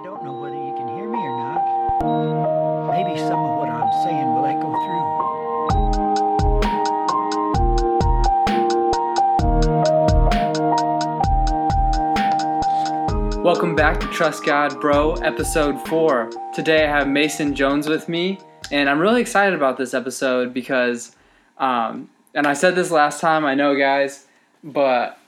I don't know whether you can hear me or not. Maybe some of what I'm saying will echo through. Welcome back to Trust God Bro, episode 4. Today I have Mason Jones with me, and I'm really excited about this episode because, um, and I said this last time, I know, guys, but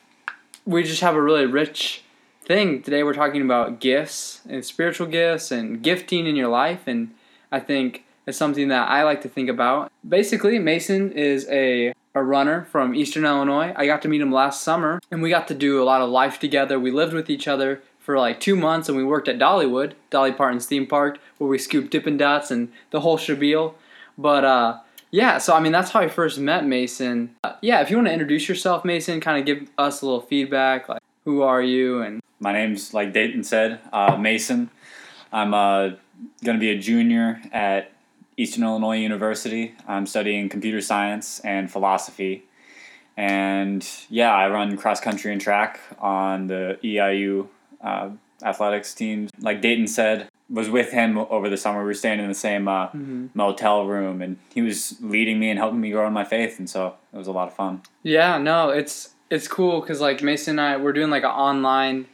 we just have a really rich thing. Today we're talking about gifts and spiritual gifts and gifting in your life, and I think it's something that I like to think about. Basically, Mason is a a runner from Eastern Illinois. I got to meet him last summer, and we got to do a lot of life together. We lived with each other for like two months, and we worked at Dollywood, Dolly Parton's theme park, where we scooped Dippin' Dots and the whole shabeel. But uh, yeah, so I mean, that's how I first met Mason. Uh, yeah, if you want to introduce yourself, Mason, kind of give us a little feedback, like who are you, and My name's like Dayton said, uh, Mason. I'm uh, going to be a junior at Eastern Illinois University. I'm studying computer science and philosophy. And yeah, I run cross country and track on the EIU uh, athletics team. Like Dayton said, was with him over the summer. We were staying in the same uh, motel room, and he was leading me and helping me grow in my faith. And so it was a lot of fun. Yeah, no, it's it's cool because like Mason and I we're doing like an online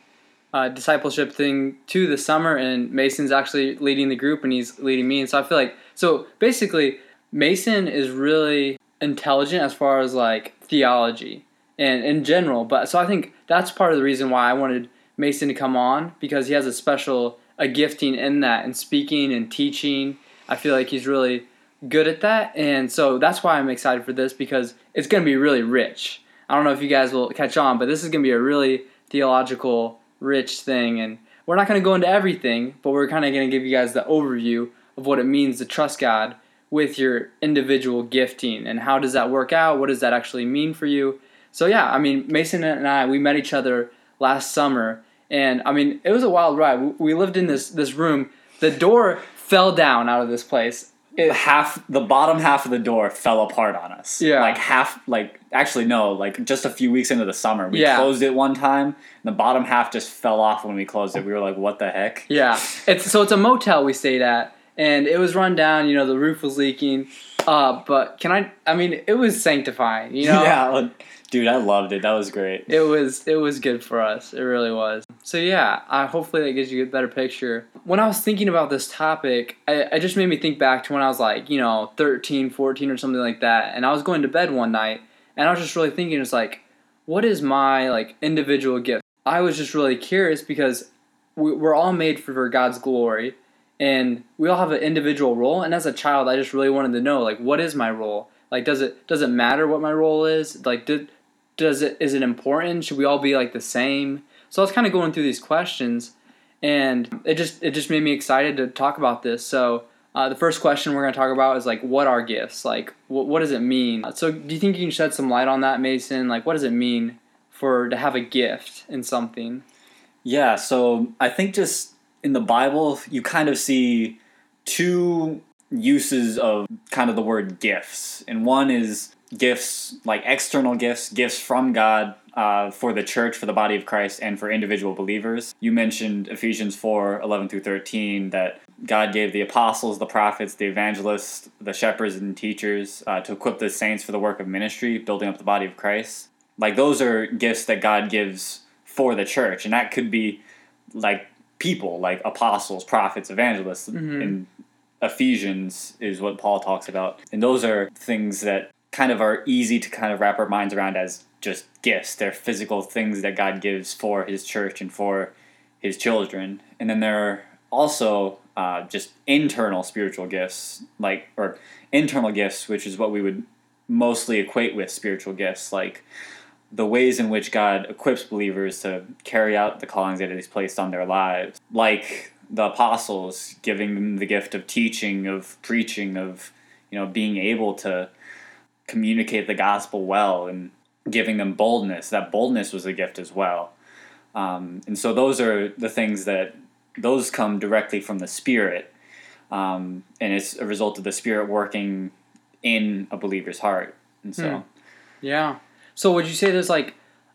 uh, discipleship thing to the summer, and Mason's actually leading the group and he's leading me, and so I feel like so basically Mason is really intelligent as far as like theology and in general, but so I think that's part of the reason why I wanted Mason to come on because he has a special a gifting in that and speaking and teaching. I feel like he's really good at that, and so that's why I'm excited for this because it's going to be really rich. I don't know if you guys will catch on, but this is going to be a really theological, rich thing. And we're not going to go into everything, but we're kind of going to give you guys the overview of what it means to trust God with your individual gifting and how does that work out? What does that actually mean for you? So, yeah, I mean, Mason and I, we met each other last summer. And I mean, it was a wild ride. We- lived in this, this room. The door fell down out of this place. It, half the bottom half of the door fell apart on us. Yeah. Like half like actually no, like just a few weeks into the summer. We Yeah. closed it one time and the bottom half just fell off when we closed it. We were like, what the heck? Yeah, it's so it's a motel we stayed at, and it was run down. You know, the roof was leaking. Uh, but can I? I mean, it was sanctifying. You know, yeah, well, dude, I loved it. That was great. it was it was good for us. It really was. So yeah, I, hopefully that gives you a better picture. When I was thinking about this topic, I, it just made me think back to when I was like, you know, 13, 14 or something like that, and I was going to bed one night, and I was just really thinking, it's like, what is my like individual gift? I was just really curious because we, we're all made for God's glory, and we all have an individual role. And as a child, I just really wanted to know, like, what is my role? Like, does it does it matter what my role is? Like, did does it is it important? Should we all be like the same? So I was kind of going through these questions, and it just it just made me excited to talk about this. So. Uh, the first question we're going to talk about is like, what are gifts? Like, what, what does it mean? So, do you think you can shed some light on that, Mason? Like, what does it mean for to have a gift in something? Yeah, so I think just in the Bible, you kind of see two uses of kind of the word gifts. And one is gifts, like external gifts, gifts from God uh, for the church, for the body of Christ, and for individual believers. You mentioned Ephesians 4 11 through 13, that God gave the apostles, the prophets, the evangelists, the shepherds, and teachers uh, to equip the saints for the work of ministry, building up the body of Christ. Like, those are gifts that God gives for the church. And that could be like people, like apostles, prophets, evangelists. And Ephesians is what Paul talks about. And those are things that kind of are easy to kind of wrap our minds around as just gifts. They're physical things that God gives for his church and for his children. And then there are also uh, just internal spiritual gifts, like, or internal gifts, which is what we would mostly equate with spiritual gifts, like the ways in which God equips believers to carry out the callings that He's placed on their lives, like the apostles giving them the gift of teaching, of preaching, of you know being able to communicate the gospel well, and giving them boldness. That boldness was a gift as well, um, and so those are the things that those come directly from the Spirit, um, and it's a result of the Spirit working in a believer's heart, and so. Yeah. So would you say there's like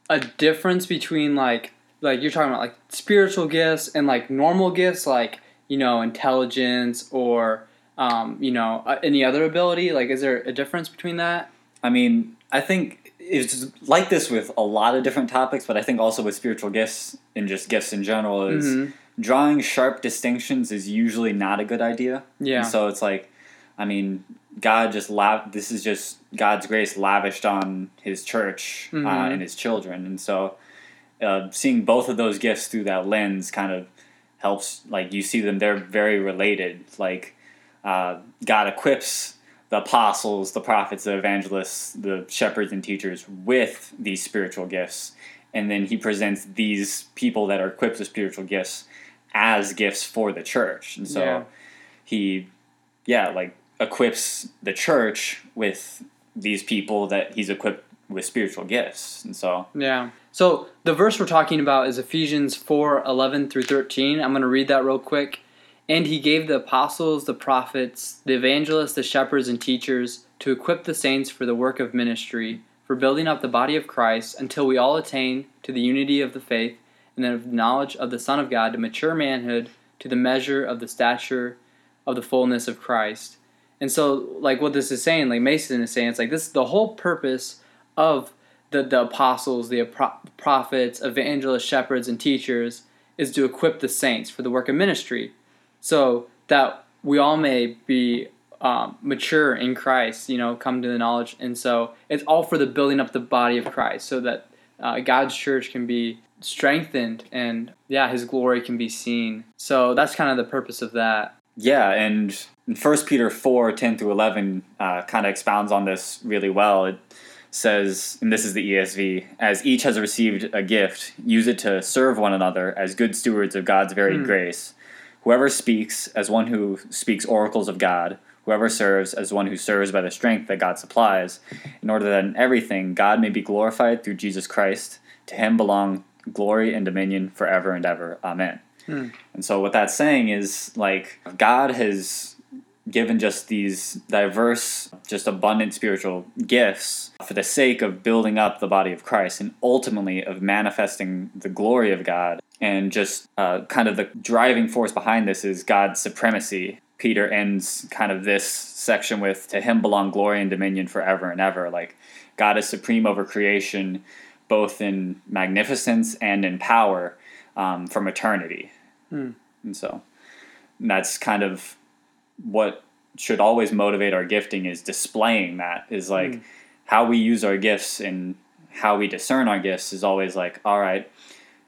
a difference between like like you're talking about like spiritual gifts and like normal gifts like you know intelligence or um, you know uh, any other ability like is there a difference between that I mean, I think it's like this with a lot of different topics, but I think also with spiritual gifts and just gifts in general is Mhm. drawing sharp distinctions is usually not a good idea. yeah And so it's like, I mean, God just lav. This is just God's grace lavished on His church uh, Mhm. and His children, and so uh, seeing both of those gifts through that lens kind of helps. Like you see them, they're very related. Like uh, God equips the apostles, the prophets, the evangelists, the shepherds, and teachers with these spiritual gifts, and then He presents these people that are equipped with spiritual gifts as gifts for the church, and so Yeah. he yeah like equips the church with these people that he's equipped with spiritual gifts and so Yeah. So the verse we're talking about is Ephesians 4 11 through 13. I'm going to read that real quick. And he gave the apostles, the prophets, the evangelists, the shepherds, and teachers to equip the saints for the work of ministry, for building up the body of Christ until we all attain to the unity of the faith and of the knowledge of the Son of God, to mature manhood, to the measure of the stature of the fullness of Christ. And so, like what this is saying, like Mason is saying, it's like this the whole purpose of the, the apostles, the pro- prophets, evangelists, shepherds, and teachers is to equip the saints for the work of ministry, so that we all may be um, mature in Christ, you know, come to the knowledge. And so it's all for the building up the body of Christ, so that uh, God's church can be strengthened and yeah, His glory can be seen. So that's kind of the purpose of that. yeah and in 1 peter 4 10 through 11 uh, kind of expounds on this really well it says and this is the esv as each has received a gift use it to serve one another as good stewards of god's varied Hmm. grace whoever speaks as one who speaks oracles of god whoever serves as one who serves by the strength that god supplies in order that in everything god may be glorified through jesus christ. To him belong glory and dominion forever and ever. Amen. Hmm. And so what that's saying is like God has given just these diverse, just abundant spiritual gifts for the sake of building up the body of Christ and ultimately of manifesting the glory of God. And just uh, kind of the driving force behind this is God's supremacy. Peter ends kind of this section with To him belong glory and dominion forever and ever. Like God is supreme over creation, both in magnificence and in power um, from eternity. And so that's kind of what should always motivate our gifting is displaying that is like how we use our gifts and how we discern our gifts is always like all right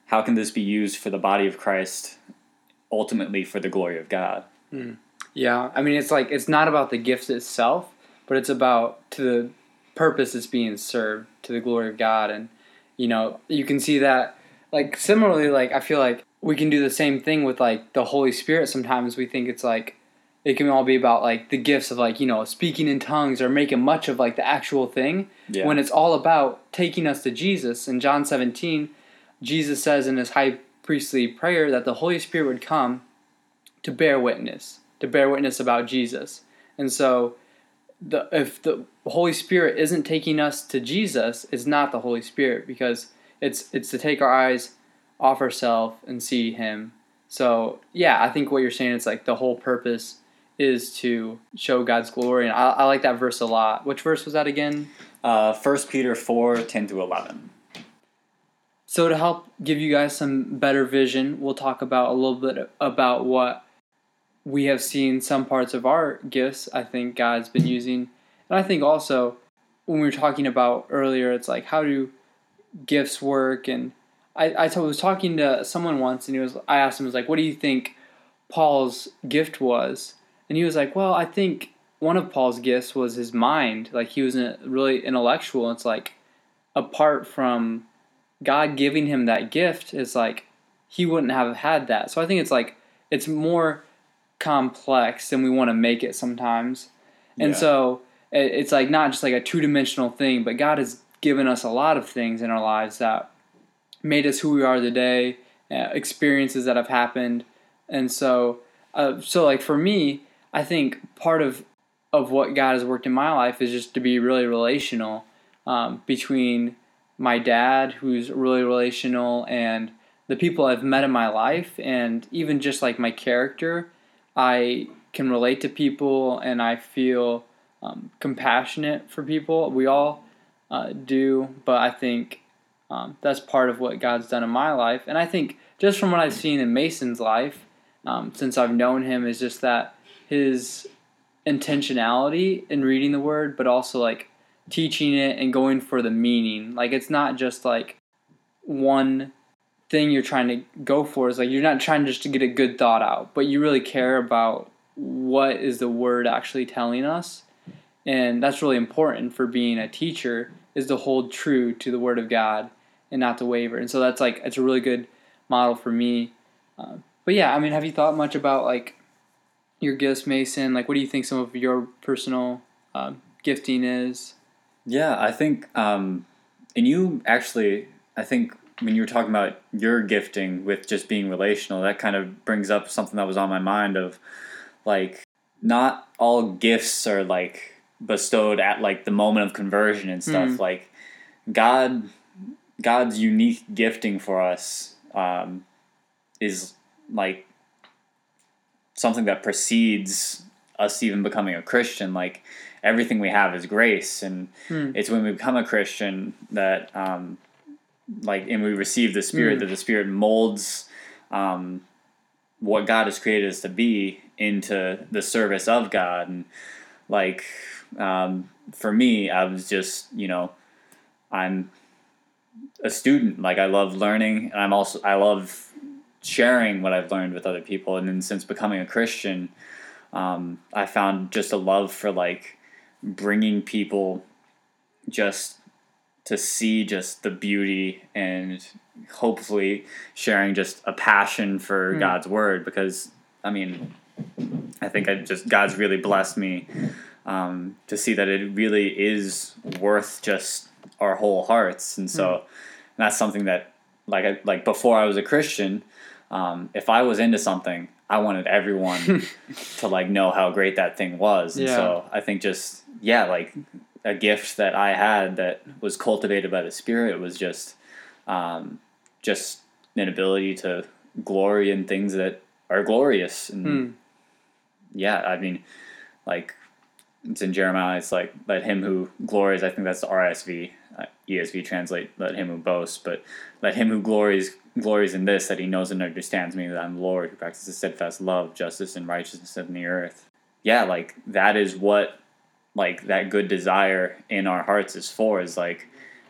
how can this be used for the body of christ ultimately for the glory of god hmm. Yeah, I mean, it's like it's not about the gift itself, but it's about to the purpose it's being served to the glory of God, and you know, you can see that. Like similarly, like I feel like we can do the same thing with like the Holy Spirit. Sometimes we think it's like it can all be about like the gifts of like you know speaking in tongues or making much of like the actual thing Yeah. when it's all about taking us to Jesus. In John 17, Jesus says in his high priestly prayer that the Holy Spirit would come to bear witness, to bear witness about Jesus. And so the if the Holy Spirit isn't taking us to Jesus, it's not the Holy Spirit because it's it's to take our eyes off ourselves and see him. So yeah, I think what you're saying is like the whole purpose is to show God's glory, and I, I like that verse a lot. Which verse was that again? uh, 1 peter 4 10 through 11 So to help give you guys some better vision, we'll talk about a little bit about what we have seen some parts of our gifts. I think God's been using, and I think also when we were talking about earlier, it's like how do gifts work? And I, I was talking to someone once, and he was I asked him I was like, what do you think Paul's gift was? And he was like, well, I think one of Paul's gifts was his mind. Like he was really intellectual. It's like apart from God giving him that gift is like he wouldn't have had that. So I think it's like it's more complex than we want to make it sometimes. And Yeah. so it's like not just like a two-dimensional thing, but God has given us a lot of things in our lives that made us who we are today, uh, experiences that have happened. And so uh, so like for me, I think part of of what God has worked in my life is just to be really relational um, between my dad, who's really relational, and the people I've met in my life and even just like my character, I can relate to people and I feel um, compassionate for people. We all uh, do, but I think um, that's part of what God's done in my life. And I think just from what I've seen in Mason's life, um, since I've known him, is just that his intentionality in reading the word, but also like teaching it and going for the meaning. Like it's not just like one thing you're trying to go for is like you're not trying just to get a good thought out, but you really care about what is the word actually telling us. And that's really important for being a teacher is to hold true to the word of God and not to waver. And so that's like it's a really good model for me. Uh, but yeah, I mean, have you thought much about like your gifts, Mason? Like, what do you think some of your personal uh, gifting is? Yeah, I think, um, and you actually, I think when you were talking about your gifting with just being relational, that kind of brings up something that was on my mind of like, not all gifts are like bestowed at like the moment of conversion and stuff. Mm. Like, God, God's unique gifting for us um, is like something that precedes us even becoming a Christian. Like everything we have is grace, and Hmm. it's when we become a Christian that, um, like, and we receive the Spirit Hmm. that the Spirit molds um, what God has created us to be into the service of God, and like um, for me, I was just you know, I'm a student. Like I love learning, and I'm also I love sharing what I've learned with other people. And then since becoming a Christian, um, I found just a love for like bringing people just to see just the beauty and hopefully sharing just a passion for Hmm. God's word because I mean I think I just God's really blessed me um, to see that it really is worth just our whole hearts and so that's something that like I, like before I was a Christian um, if I was into something I wanted everyone to like know how great that thing was and Yeah. so I think just yeah like a gift that I had that was cultivated by the Spirit was just um, just an ability to glory in things that are glorious and Hmm. yeah I mean like it's in Jeremiah it's like let him who glories I think that's the RSV ESV translate let him who boasts but let him who glories glories in this that he knows and understands me that I'm Lord who practices steadfast love justice and righteousness in the earth. Yeah like that is what like that good desire in our hearts is for is like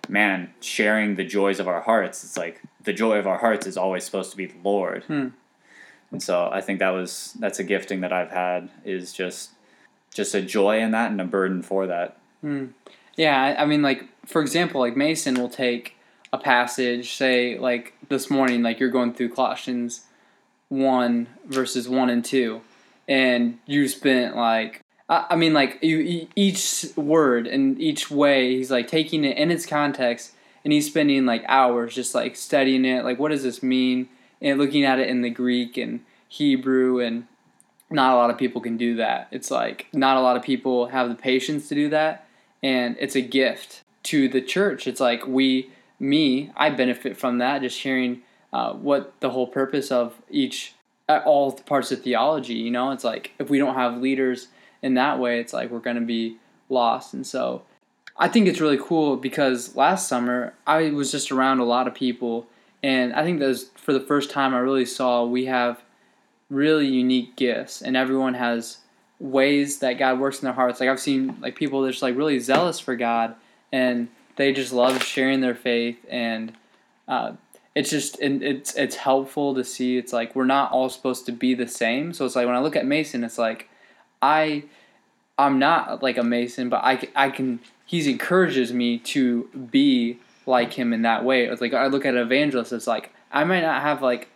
man sharing the joys of our hearts it's like the joy of our hearts is always supposed to be the lord. Hmm. and so i think that was that's a gifting that i've had is just just a joy in that and a burden for that Yeah, I, mean, like for example, like Mason will take a passage, say like this morning, like you're going through Colossians one verses one and two, and you spent like I, mean, like you each word and each way, he's like taking it in its context, and he's spending like hours just like studying it, like what does this mean, and looking at it in the Greek and Hebrew and not a lot of people can do that. It's like not a lot of people have the patience to do that, and it's a gift to the church. It's like we, me, I benefit from that. Just hearing uh, what the whole purpose of each, uh, all parts of theology. You know, it's like if we don't have leaders in that way, it's like we're going to be lost. And so, I think it's really cool because last summer I was just around a lot of people, and I think that was for the first time I really saw we have really unique gifts and everyone has ways that God works in their hearts. Like I've seen like people that's like really zealous for God and they just love sharing their faith and uh, it's just and it's it's helpful to see it's like we're not all supposed to be the same. So it's like when I look at Mason it's like I I'm not like a Mason but I I can he's encourages me to be like him in that way. It's like I look at an evangelist it's like I might not have like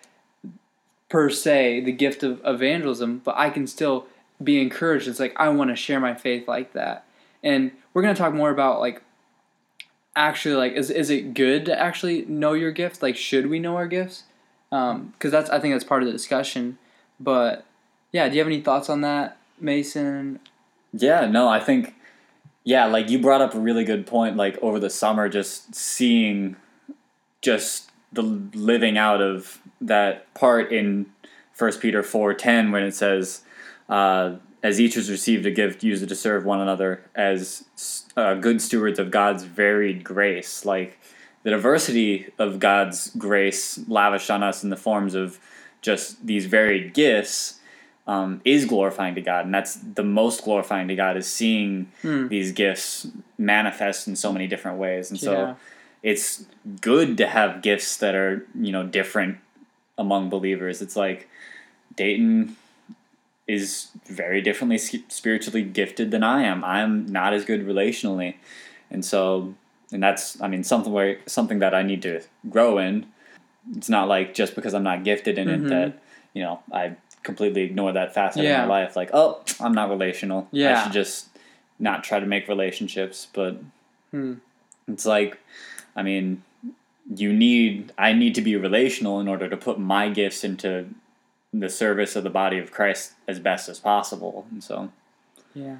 per se the gift of evangelism, but I can still be encouraged. It's like I want to share my faith like that. And we're gonna talk more about like actually like is is it good to actually know your gifts? Like should we know our gifts? Um, because that's I think that's part of the discussion. But yeah, do you have any thoughts on that, Mason? Yeah, no, I think yeah, like you brought up a really good point like over the summer just seeing just the living out of that part in First Peter four ten when it says, uh, "As each has received a gift, use it to serve one another as uh, good stewards of God's varied grace." Like the diversity of God's grace lavished on us in the forms of just these varied gifts um, is glorifying to God, and that's the most glorifying to God is seeing Hmm. these gifts manifest in so many different ways, and so Yeah. it's good to have gifts that are you know different among believers. It's like Dayton is very differently spiritually gifted than I am. I'm not as good relationally, and so and that's I mean something where something that I need to grow in. It's not like just because I'm not gifted in Mhm. it that you know I completely ignore that facet Yeah. of my life. Like oh I'm not relational. Yeah. I should just not try to make relationships, but Hmm. it's like, I mean, you need, I need to be relational in order to put my gifts into the service of the body of Christ as best as possible. And so, Yeah.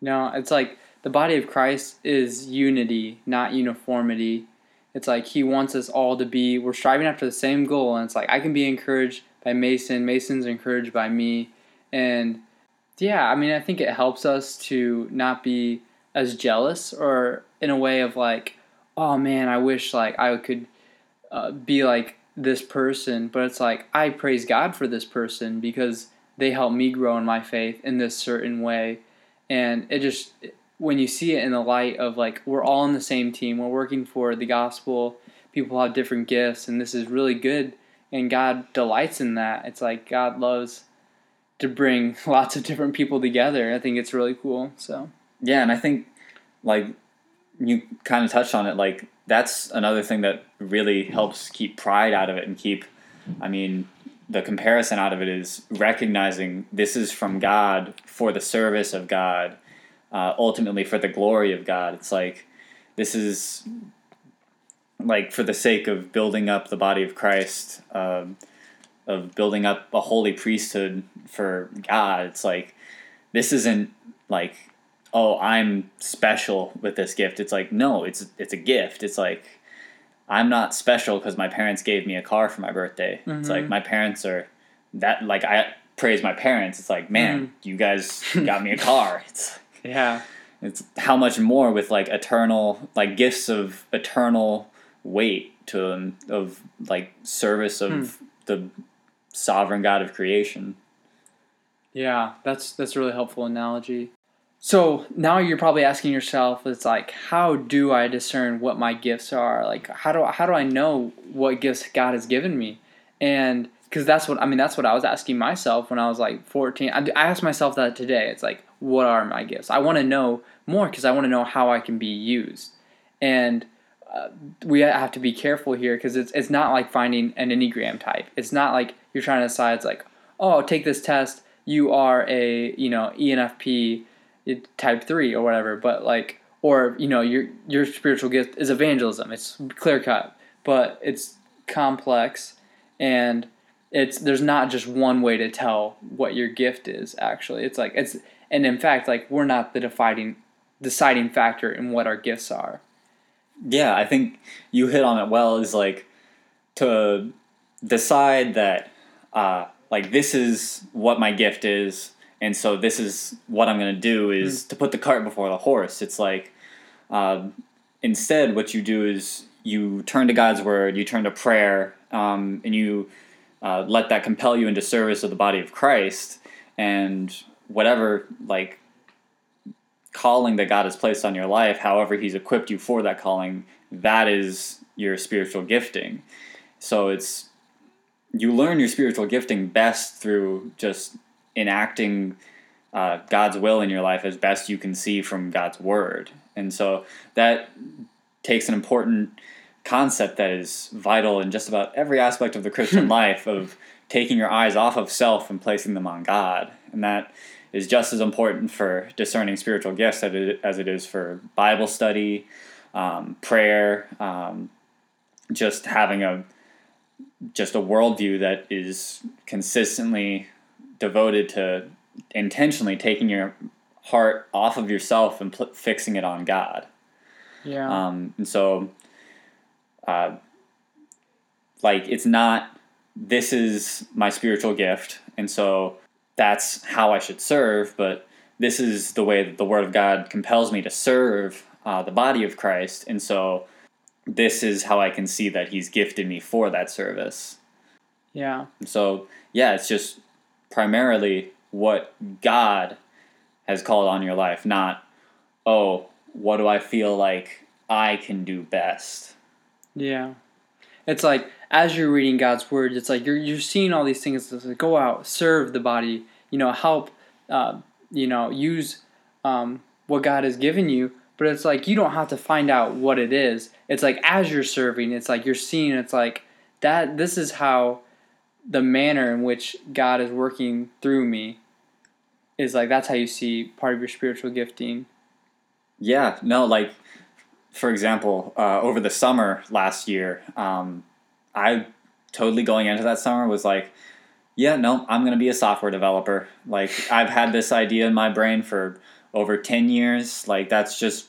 No, it's like the body of Christ is unity, not uniformity. It's like he wants us all to be, we're striving after the same goal. And it's like I can be encouraged by Mason, Mason's encouraged by me. And yeah, I mean, I think it helps us to not be as jealous or in a way of like, oh man, I wish like I could uh, be like this person. But it's like, I praise God for this person because they help me grow in my faith in this certain way. And it just, when you see it in the light of like, we're all on the same team, we're working for the gospel, people have different gifts, and this is really good. And God delights in that. It's like God loves to bring lots of different people together. I think it's really cool. So, yeah, and I think, like, you kind of touched on it, like, that's another thing that really helps keep pride out of it and keep, I mean, the comparison out of it is recognizing this is from God for the service of God, uh, ultimately for the glory of God. It's like this is like for the sake of building up the body of Christ, um, of building up a holy priesthood for God. It's like this isn't like oh I'm special with this gift. It's like no, it's it's a gift. It's like I'm not special because my parents gave me a car for my birthday. It's like Mhm. my parents are that like I praise my parents. It's like man, mm. you guys got me a car. It's yeah. it's how much more with like eternal like gifts of eternal weight to them of like service of hmm. the sovereign God of creation. Yeah, that's that's a really helpful analogy. So now you're probably asking yourself, it's like, how do I discern what my gifts are? Like, how do i how do I know what gifts God has given me? And because that's what I mean, that's what I was asking myself when I was like 14. I, I asked myself that today. It's like, what are my gifts? I want to know more because I want to know how I can be used. And uh, we have to be careful here because it's it's not like finding an enneagram type. It's not like you're trying to decide. It's like, oh, take this test. You are a you know ENFP type three or whatever. But like, or you know, your your spiritual gift is evangelism. It's clear cut, but it's complex, and it's there's not just one way to tell what your gift is. Actually, it's like it's and in fact, like we're not the deciding deciding factor in what our gifts are. Yeah, I think you hit on it well is like to decide that uh like this is what my gift is and so this is what I'm going to do is to put the cart before the horse. It's like uh, instead what you do is you turn to God's word, you turn to prayer, um, and you uh, let that compel you into service of the body of Christ and whatever like calling that God has placed on your life, however He's equipped you for that calling, that is your spiritual gifting. So it's you learn your spiritual gifting best through just enacting uh, God's will in your life as best you can see from God's word, and so that takes an important concept that is vital in just about every aspect of the Christian life of taking your eyes off of self and placing them on God, and that is just as important for discerning spiritual gifts as it is for Bible study, um, prayer, um, just having a just a worldview that is consistently devoted to intentionally taking your heart off of yourself and pl- fixing it on God. Yeah. Um, and so, uh, like it's not this is my spiritual gift and so that's how i should serve but this is the way that the word of god compels me to serve uh, the body of christ and so this is how i can see that he's gifted me for that service Yeah. so yeah it's just primarily what god has called on your life not oh what do i feel like i can do best Yeah. It's like as you're reading God's word, it's like you're you're seeing all these things. It's like, go out, serve the body. You know, help. Uh, you know, use um, what God has given you. But it's like you don't have to find out what it is. It's like as you're serving, it's like you're seeing. It's like that. This is how the manner in which God is working through me is like that's how you see part of your spiritual gifting. Yeah, no, like for example, uh, over the summer last year, um, I totally going into that summer was like, yeah, no, I'm gonna be a software developer. Like I've had this idea in my brain for over ten years. Like that's just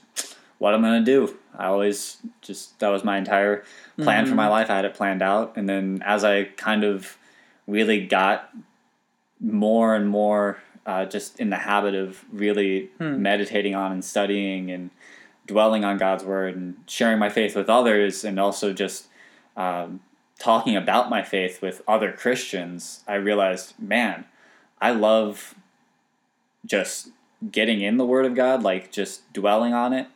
what I'm gonna do. I always just that was my entire plan for my life. I had it planned out, and then as I kind of really got more and more uh, just in the habit of really meditating on and studying and dwelling on God's word and sharing my faith with others, and also just um, talking about my faith with other Christians, I realized, man, I love just getting in the Word of God, like just dwelling on it,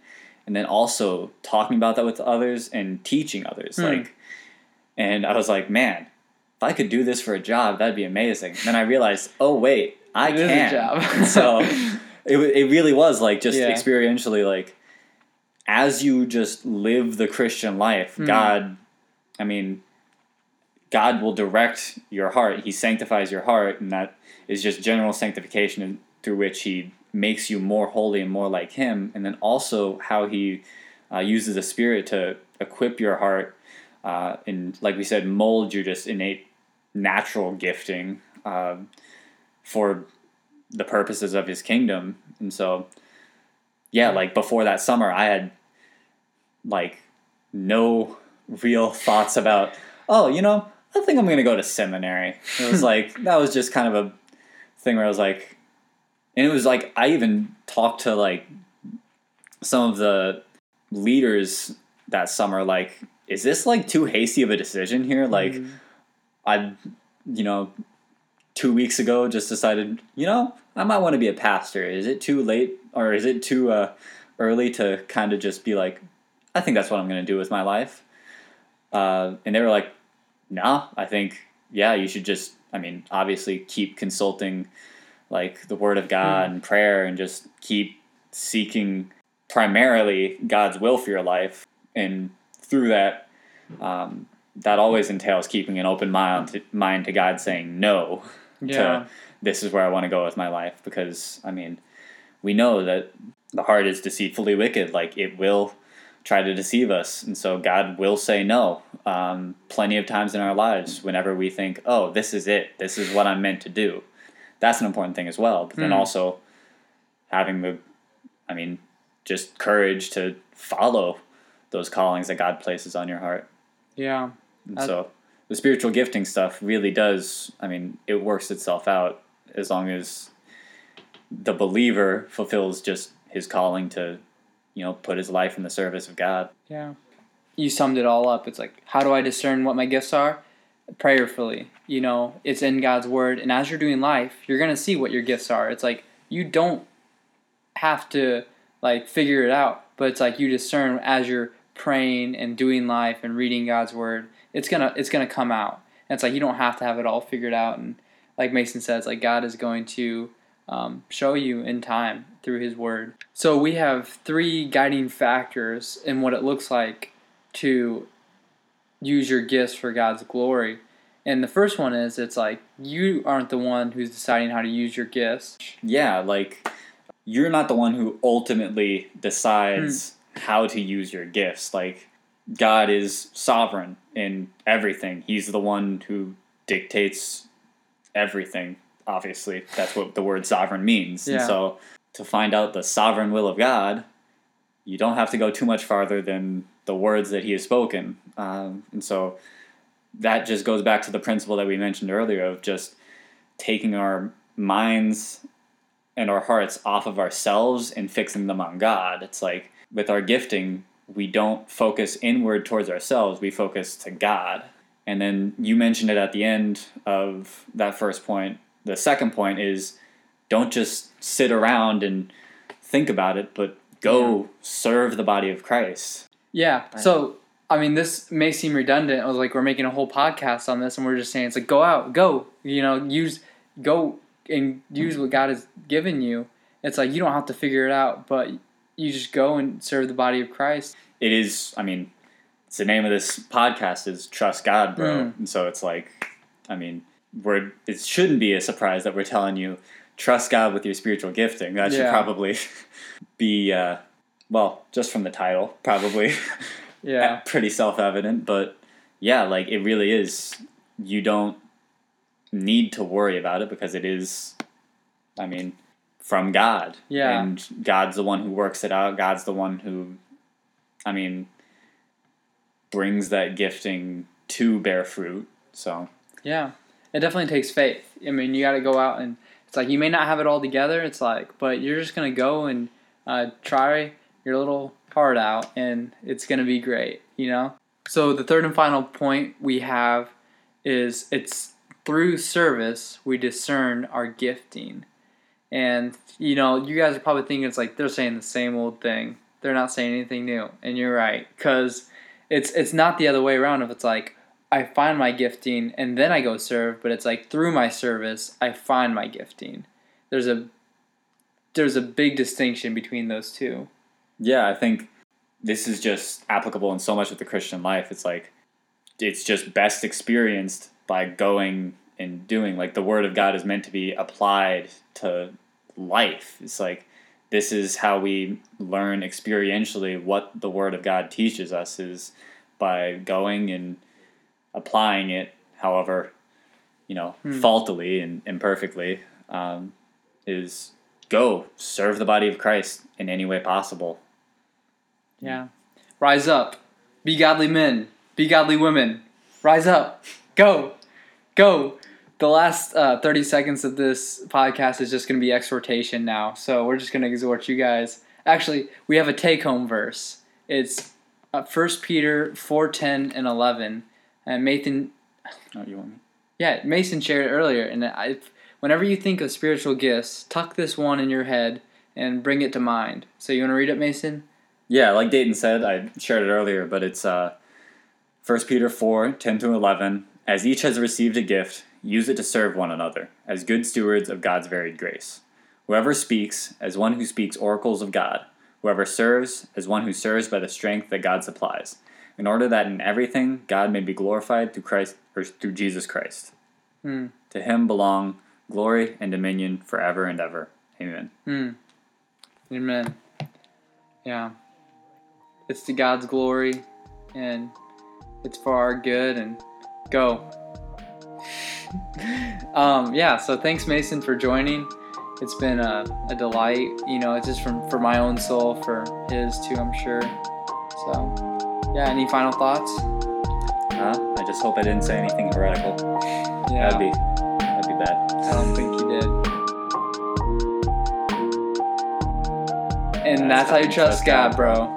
and then also talking about that with others and teaching others. Hmm. Like, and I was like, man, I could do this for a job, that'd be amazing. then I realized, oh wait, I It can. job. So it, it really was like just Yeah. experientially like as you just live the Christian life, Hmm. God, I mean, God will direct your heart. He sanctifies your heart, and that is just general sanctification through which He makes you more holy and more like Him. And then also how He uh, uses the Spirit to equip your heart uh, and, like we said, mold your just innate natural gifting um for the purposes of His kingdom. And so, yeah, like before that summer, I had like no real thoughts about, oh, you know, I think I'm going to go to seminary. It was like, that was just kind of a thing where I was like, and it was like, I even talked to like some of the leaders that summer, like, is this like too hasty of a decision here? Like, Mhm. I, you know, two weeks ago just decided, you know, I might want to be a pastor. Is it too late or is it too uh, early to kind of just be like, I think that's what I'm going to do with my life? Uh, and they were like, nah, I think, yeah, you should just, I mean, obviously keep consulting like the word of God and prayer and just keep seeking primarily God's will for your life. And through that, um, that always entails keeping an open mind to, mind to God saying no Yeah. to this is where I want to go with my life because I mean we know that the heart is deceitfully wicked like it will try to deceive us and so God will say no um, plenty of times in our lives whenever we think oh this is it this is what I'm meant to do that's an important thing as well but then Hmm. also having the I mean just courage to follow those callings that God places on your heart Yeah. And That- so the spiritual gifting stuff really does, I mean, it works itself out as long as the believer fulfills just his calling to, you know, put his life in the service of God. Yeah. You summed it all up. It's like, how do I discern what my gifts are? Prayerfully. You know, it's in God's word. And as you're doing life, you're going to see what your gifts are. It's like, you don't have to, like, figure it out. But it's like you discern as you're praying and doing life and reading God's word. It's gonna it's gonna come out. And it's like you don't have to have it all figured out. And like Mason says, like God is going to um, show you in time through His Word. So we have three guiding factors in what it looks like to use your gifts for God's glory. And the first one is it's like you aren't the one who's deciding how to use your gifts. Yeah, like you're not the one who ultimately decides how to use your gifts. Like God is sovereign in everything. He's the one who dictates everything. Obviously, that's what the word sovereign means. And Yeah. so to find out the sovereign will of God, you don't have to go too much farther than the words that he has spoken. Um, and so that just goes back to the principle that we mentioned earlier of just taking our minds and our hearts off of ourselves and fixing them on God. It's like with our gifting, we don't focus inward towards ourselves, we focus to God. And then you mentioned it at the end of that first point. The second point is don't just sit around and think about it, but go serve the body of Christ. Yeah. So I mean, this may seem redundant. I was like, we're making a whole podcast on this, and we're just saying it's like go out, go. You know, use go and use what God has given you. It's like you don't have to figure it out, but you just go and serve the body of Christ. It is. I mean, it's the name of this podcast is trust God, bro. Mm. And so it's like, I mean, we're it shouldn't be a surprise that we're telling you trust God with your spiritual gifting. That should probably be uh, well, just from the title, probably. Yeah. pretty self evident, but yeah, like it really is. You don't need to worry about it because it is, I mean, from God. Yeah. And God's the one who works it out. God's the one who, I mean, brings that gifting to bear fruit. So, Yeah, it definitely takes faith. I mean, you got to go out and it's like you may not have it all together. It's like, but you're just gonna go and uh, try your little heart out, and it's gonna be great. You know. So the third and final point we have is it's through service we discern our gifting, and you know you guys are probably thinking it's like they're saying the same old thing. They're not saying anything new, and you're right because it's it's not the other way around. If it's like I find my gifting and then I go serve, but it's like through my service I find my gifting. There's a there's a big distinction between those two. yeah, I think this is just applicable in so much of the Christian life. It's like, it's just best experienced by going and doing. Like, the Word of God is meant to be applied to life. It's like, this is how we learn experientially what the Word of God teaches us is by going and applying it, however, you know, Hmm. faultily and imperfectly, um, is go serve the body of Christ in any way possible. Yeah. Rise up. Be godly men. Be godly women. Rise up. Go. Go. The last uh, 30 seconds of this podcast is just going to be exhortation now. So we're just going to exhort you guys. Actually, we have a take home verse. It's uh, 1 Peter 4 10 and 11. And Nathan, Oh, you want me? yeah, Mason shared it earlier. And I, whenever you think of spiritual gifts, tuck this one in your head and bring it to mind. So you want to read it, Mason? Yeah, like Dayton said, I shared it earlier, but it's uh, 1 Peter 4 10 to 11. As each has received a gift, use it to serve one another, as good stewards of God's varied grace. Whoever speaks, as one who speaks oracles of God. Whoever serves, as one who serves by the strength that God supplies, in order that in everything God may be glorified through Christ or through Jesus Christ. Hmm. To him belong glory and dominion forever and ever. Amen. Hmm. Amen. Yeah. It's to God's glory and it's for our good and go. um, yeah, so thanks Mason for joining. It's been a, a delight. You know, it's just from for my own soul, for his too, I'm sure. So yeah, any final thoughts? Uh, I just hope I didn't say anything heretical. Yeah. That'd be that'd be bad. I don't think you did. And That's that's how you trust God, bro.